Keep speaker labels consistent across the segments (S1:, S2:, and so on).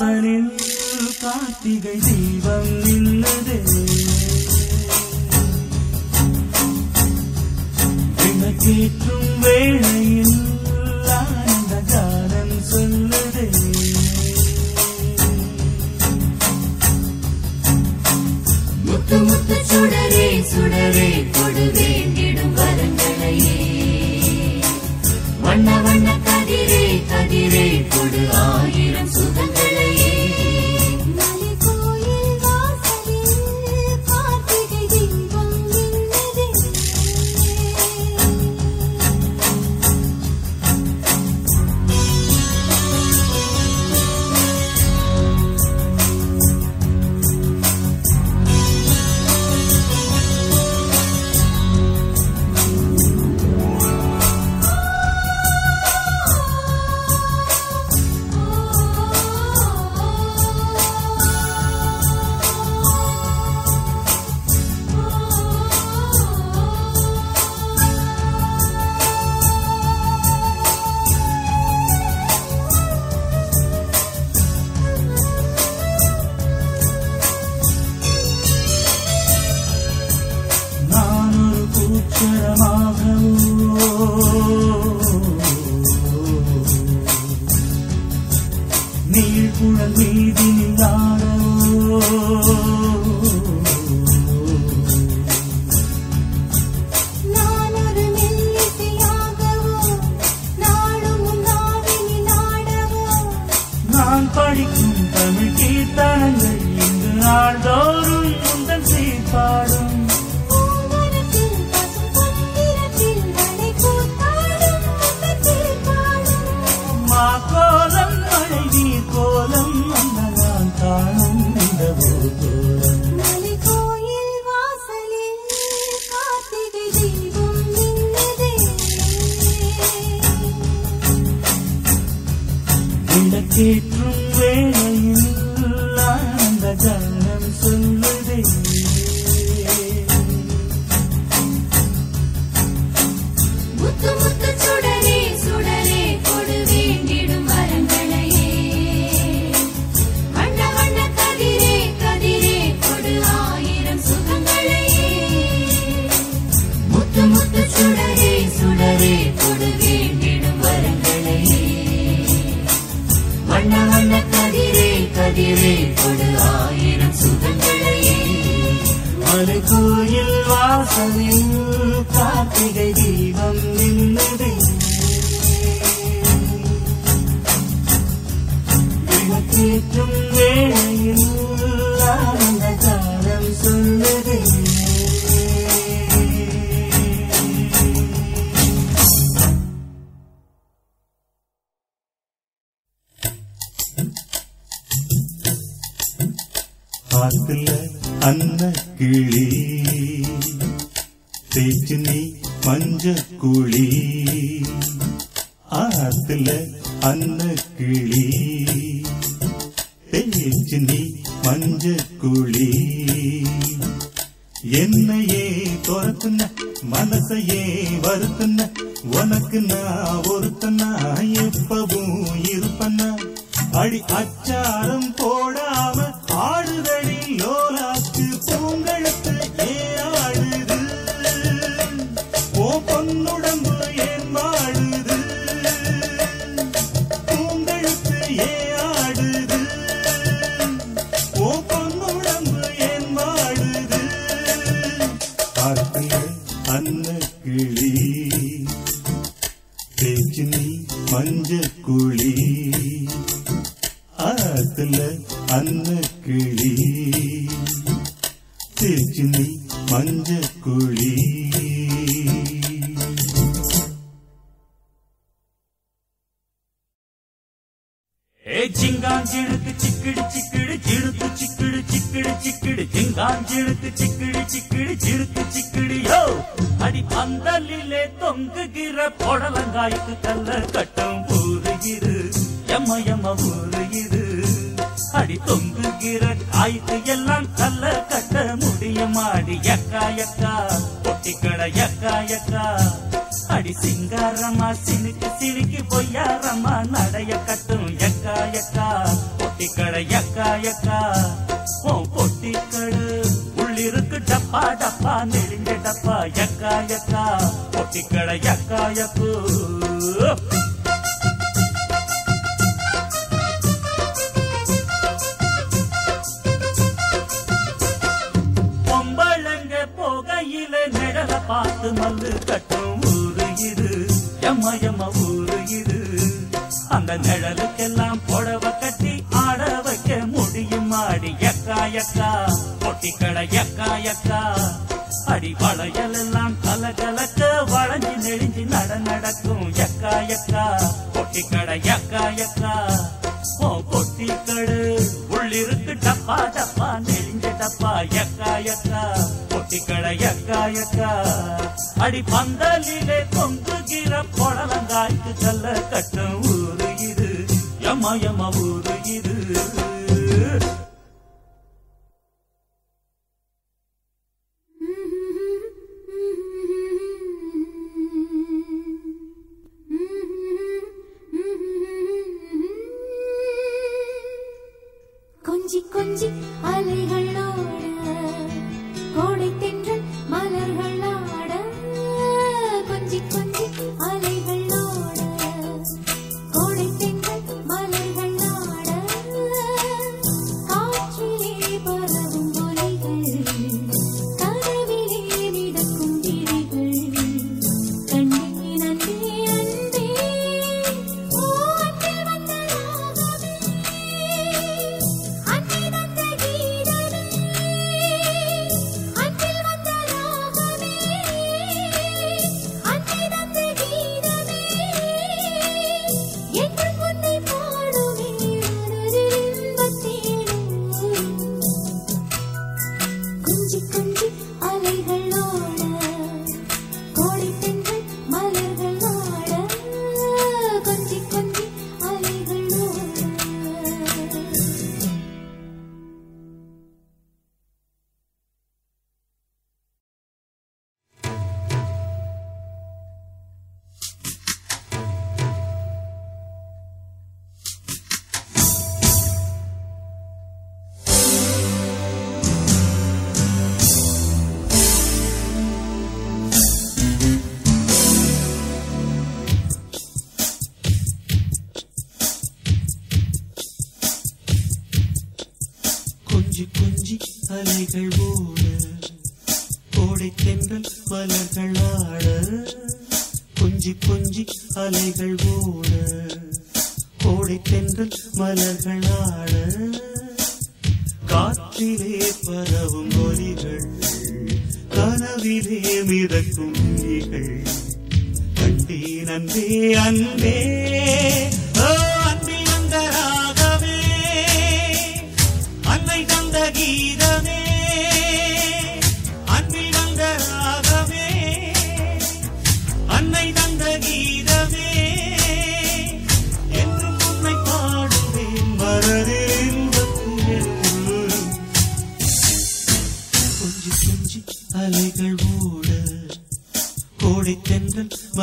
S1: வாசலில் கார்த்திகை தீபம் நின்னது விளக்கேற்றும் வேளையில் ஆனந்த கானம் சொல்லுது.
S2: முத்து முத்து சுடரே சுடரே கொடு வேண்டிடும் வரங்களையே. வண்ண வண்ண கதிரே கதிரே கொடு
S1: ஆயே. only தொங்குகிற ஆய்வு எல்லாம் தள்ள கட்ட முடியமாடி யக்கா யக்கா பொட்டிக்கட யக்கா யக்கா அடி சிங்காரமா சினுக்கு சிரிக்கு பொய்யாரமா நடைய கட்டும் யக்கா யக்கா
S3: பொட்டிக்கட யக்கா யக்கா ஓ பொட்டிக்கடு. உள்ளிருக்கு டப்பா டப்பா நெடுங்க டப்பா. யக்கா யக்கா பொட்டிக்கட யக்கா யக்கு வெங்காயக்கா அடி வளையல் எல்லாம் கலகலக்க வளைஞ்சு நெழிஞ்சு நட நடக்கும் எக்கா எக்கா பொட்டி கடை எக்கா எக்கா ஓ பொட்டி கடு உள்ளிருக்கு டப்பா டப்பா நெழிஞ்ச டப்பா எக்கா எக்கா பொட்டி கடை எக்கா எக்கா அடி பந்தலிலே பொங்குகிற புடலங்காய்க்கு கல்ல கட்டும் ஊரு இது. எம்மா எம்மா ஊரு?
S4: கொஞ்சி கொஞ்சி
S3: அலைகள் ஓட கோடை தென்றல் மலர்கள் ஆட கொஞ்சி கொஞ்சி அலைகள் ஓட கோடை தென்றல் மலர்கள் ஆட. காற்றிலே பரவும் ஒலிகள் கனவிலே மிதக்கும் கண்டே நன்றே அன்பே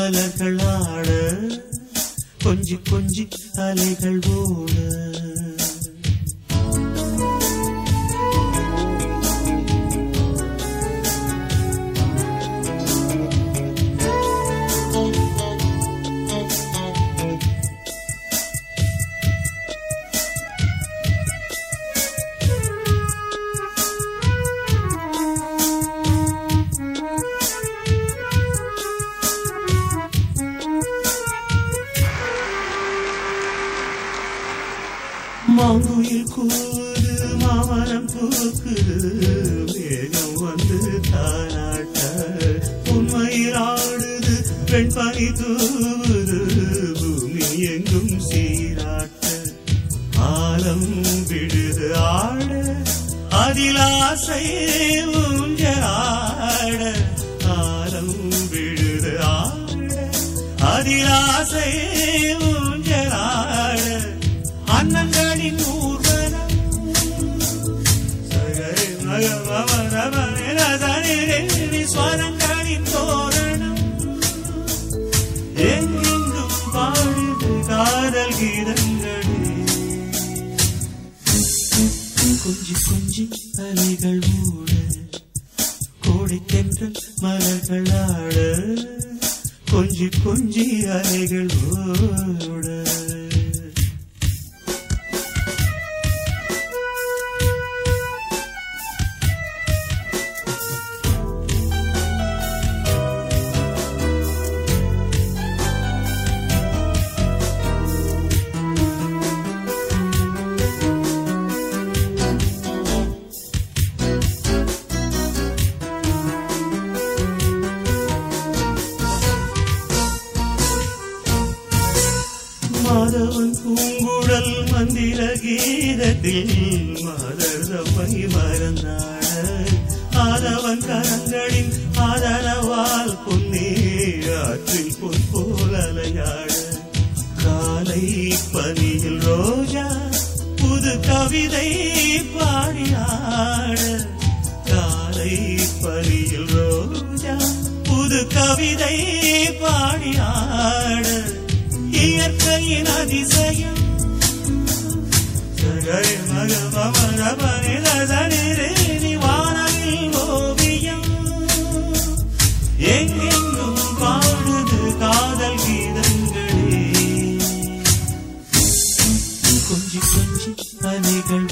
S3: மலர்கள் ஆட கொஞ்சி கொஞ்சி அலைகள் ஓட மாதவன் பூங்குழல் மந்திர கீதத்தில் மதரவை மறந்தாள் ஆதவன் கரங்களின் ஆதரவால் பொன்னே ஆற்றில் பொன் போல் அலையாட காலை பனியில் ரோஜா புது கவிதை பாடியாட காலை பனியில் ரோஜா புது கவிதை பாடியாட இயற்கையின் அதிசயம். சகை மகமரபனிதனிரேனி வானவில் ஓவியம். எங்கெங்கும் பாடுது காதல் கீதங்களே. கொஞ்சி கொஞ்சி அலைகள்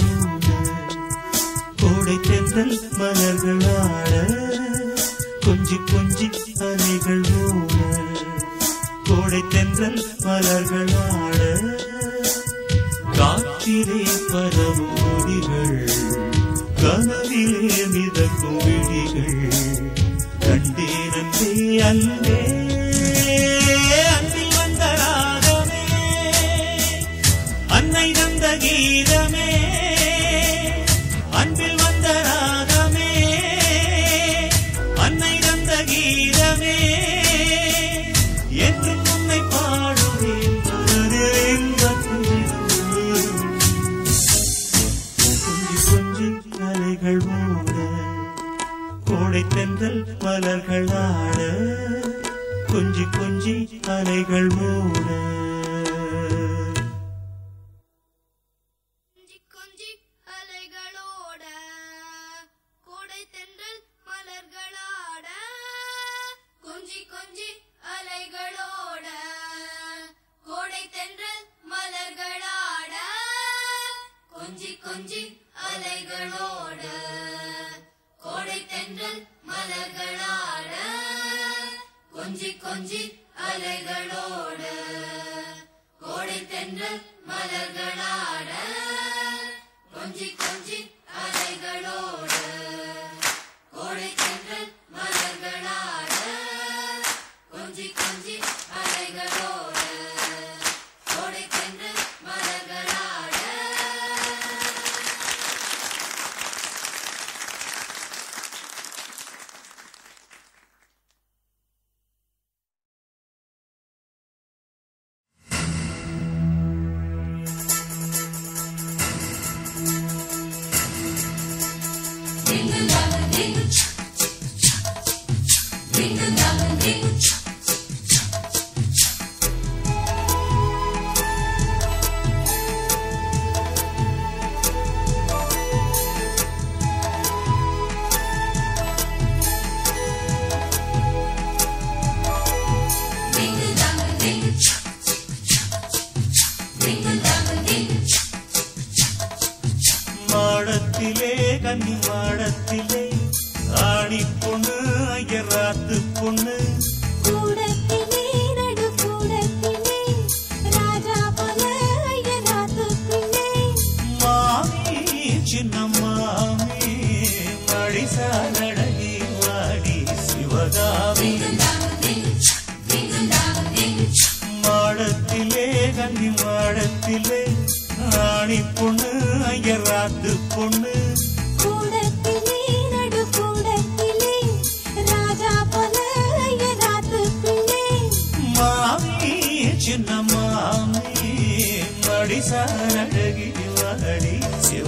S3: கோடை தென்றல் மலர்கள் தென்றல் மலர்கள் ஆட காற்றிலே பரவும் கொடிகள் கனவிலே மிதக்கும் விழிகள். கண்டே நன்றே அல்லே அலைகள் மூட. கொஞ்சி
S5: அலைகளோட கோடை தென்றல் மலர்களாட. கொஞ்சி கொஞ்சி அலைகளோட.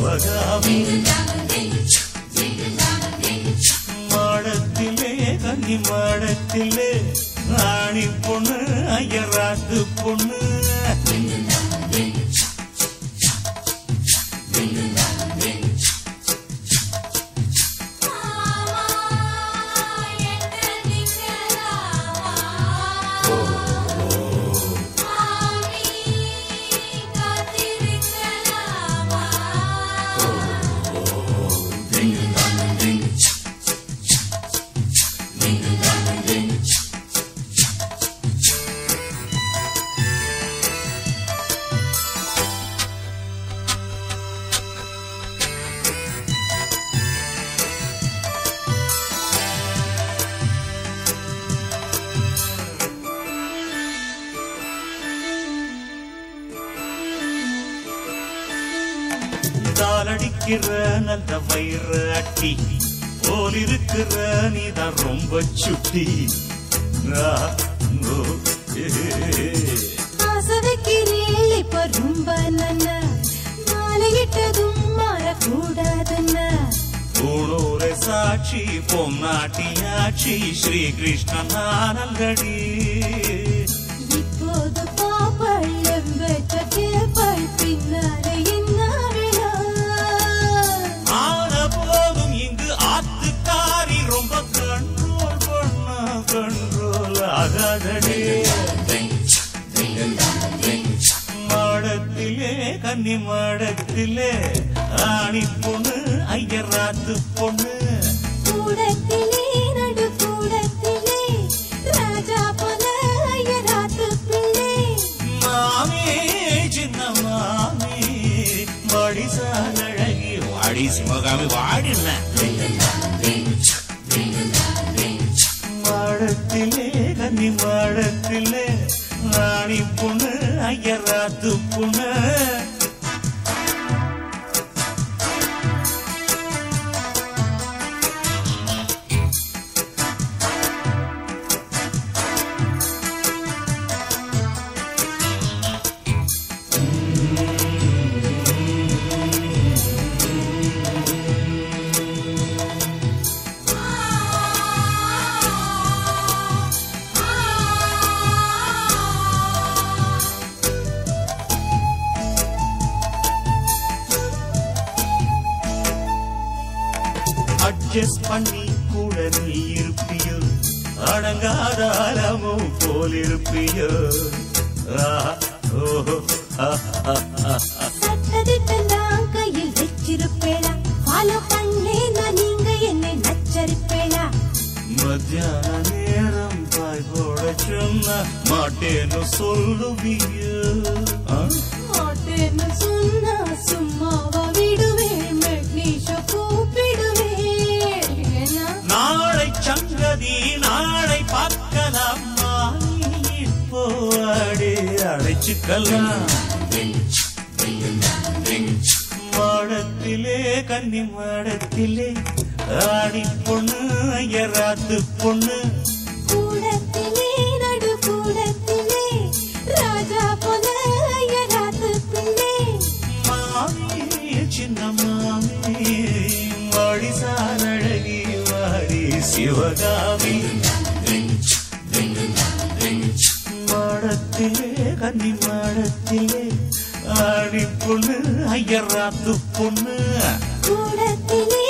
S3: சிவகாமி மாடத்திலே கன்னி மாடத்திலே ராணி பொண்ணு ஐயராத்து பொண்ணு. வைக்கிற நல்ல வயிற அட்டி. போல் இருக்கிற நீதான் ரொம்ப சுட்டி. ரா, ஓ, ஏ.
S5: ஆசை வைக்கிறேன் இப்ப ரொம்ப நன்ன மாலையிட்டதும் மாறக்கூடாதுன்னு?
S3: பூணூரை சாட்சி பொம்நாட்டியாட்சி ஸ்ரீ கிருஷ்ணன் மாடத்திலே ஆணி பொண்ணு ஐயராத்து பொண்ணு அடங்காத அலமும் போல் இருப்பியோ ஆஹா, ஓஹோ, ஆஹா, ஆஹா.
S5: சட்டதிட்டெல்லாம் கையில் வச்சிருப்பேளா ஃபாலோ பண்ணேன்னா நீங்க என்னை நச்சரிப்பேளா
S3: மத்தியான நேரம் பாய் போட சொன்ன மாட்டேன்னு சொல்லுவியோ ஆ?
S5: மாட்டேன்னு சொன்னா சும்மாவா
S3: அழைச்சுக்கலாம் மாடத்திலே கன்னி மாடத்திலே ஆடி பொண்ணு ஐயராத்து பொண்ணு.
S5: கூடத்திலே
S3: மாடத்திலே கன்னி மாடத்திலே ஆடி பொண்ணு ஐயராத்து பொண்ணு
S5: கூடத்திலே கூடத்திலே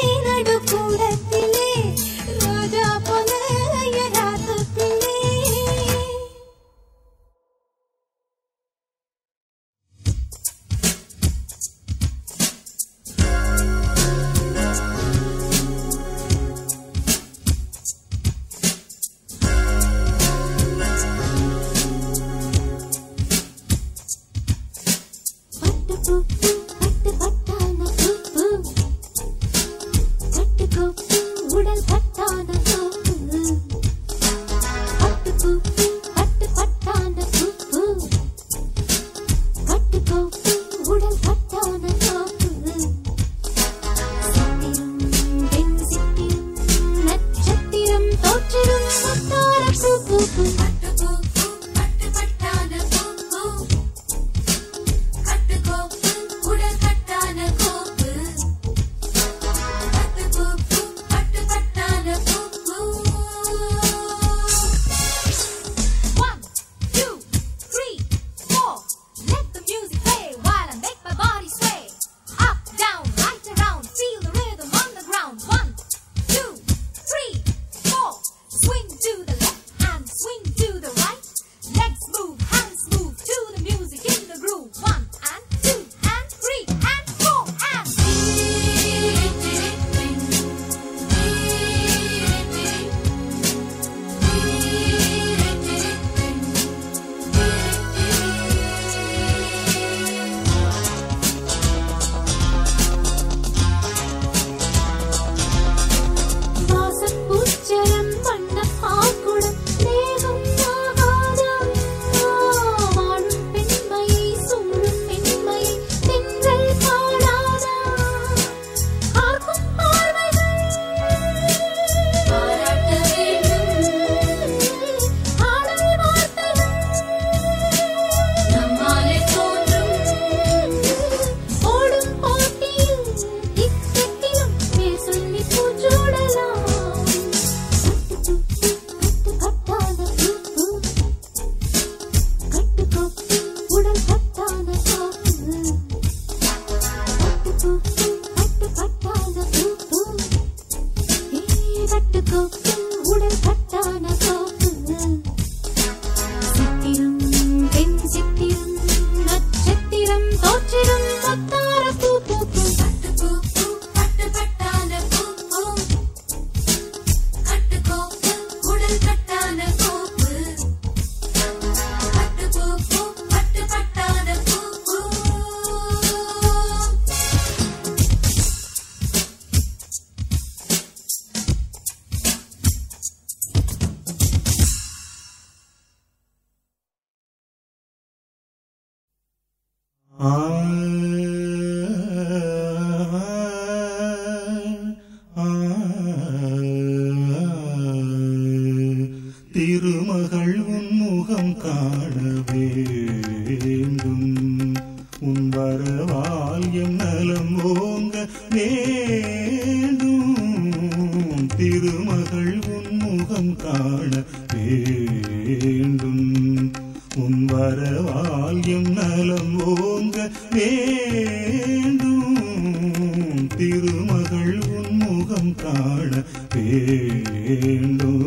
S3: முகம் காண வேண்டும்.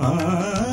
S3: ஆ.